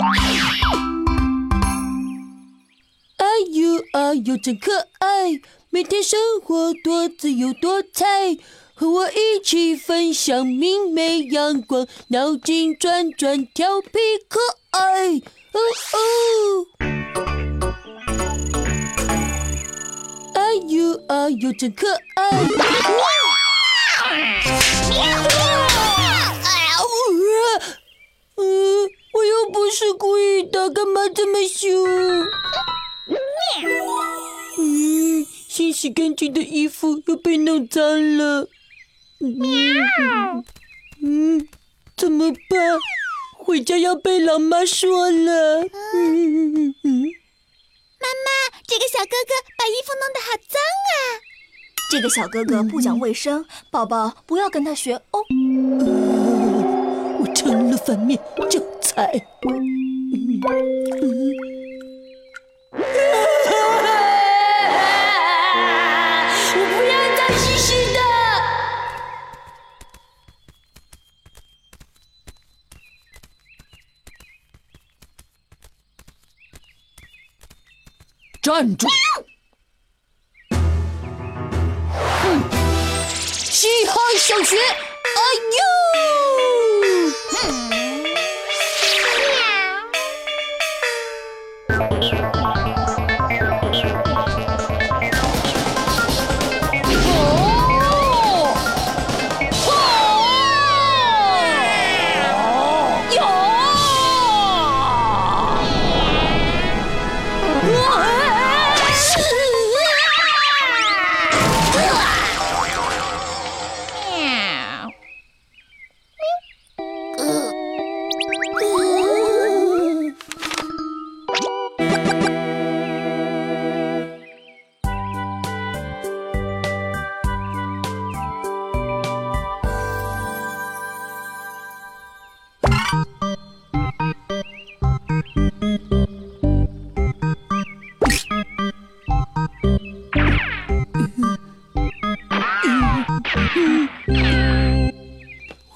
哎呦哎呦，真可爱！每天生活多自由多彩，和我一起分享明媚阳光，脑筋转转，调皮可爱。哦哦！哎呦哎呦，真可爱！这么凶？嗯，新洗干净的衣服又被弄脏了。喵。嗯，怎么办？回家要被老妈说了。嗯妈妈，这个小哥哥把衣服弄得好脏啊！这个小哥哥不讲卫生，宝宝不要跟他学哦。呃我成了反面教材。嗯，我不要再试试的。站住。西汉小学。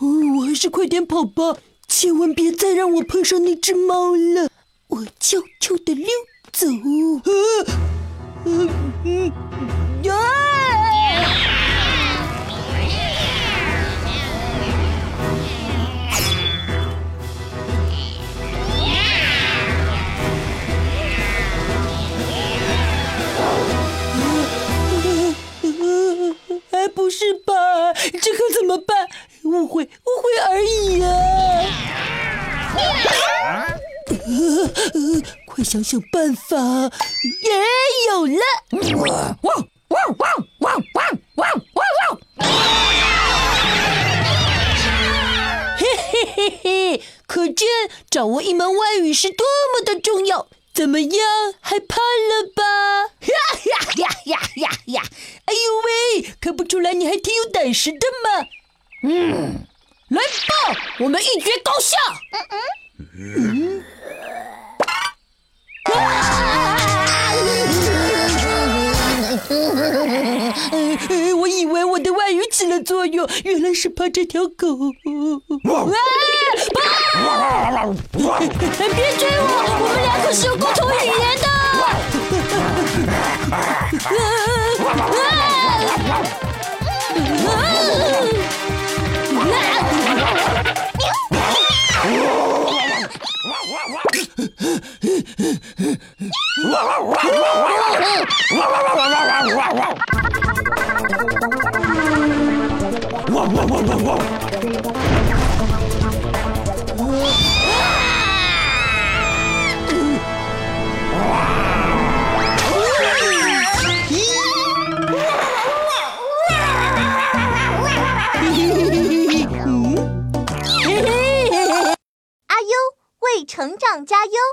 嗯，我还是快点跑吧，千万别再让我碰上那只猫了。我悄悄的溜走。这可怎么办？误会，误会而已啊！呃快想想办法！也有了！汪汪汪汪汪汪汪汪！嘿嘿嘿嘿，可见掌握一门外语是多么的重要。怎么样，害怕了吧？呀呀呀呀呀呀！哎呦喂，看不出来你还挺有胆识的嘛。嗯，来吧，我们一决高下。嗯嗯。啊！我以为我的外语起了作用，原来是怕这条狗。啊！别追我，我们俩可是有共同语言的。上加优。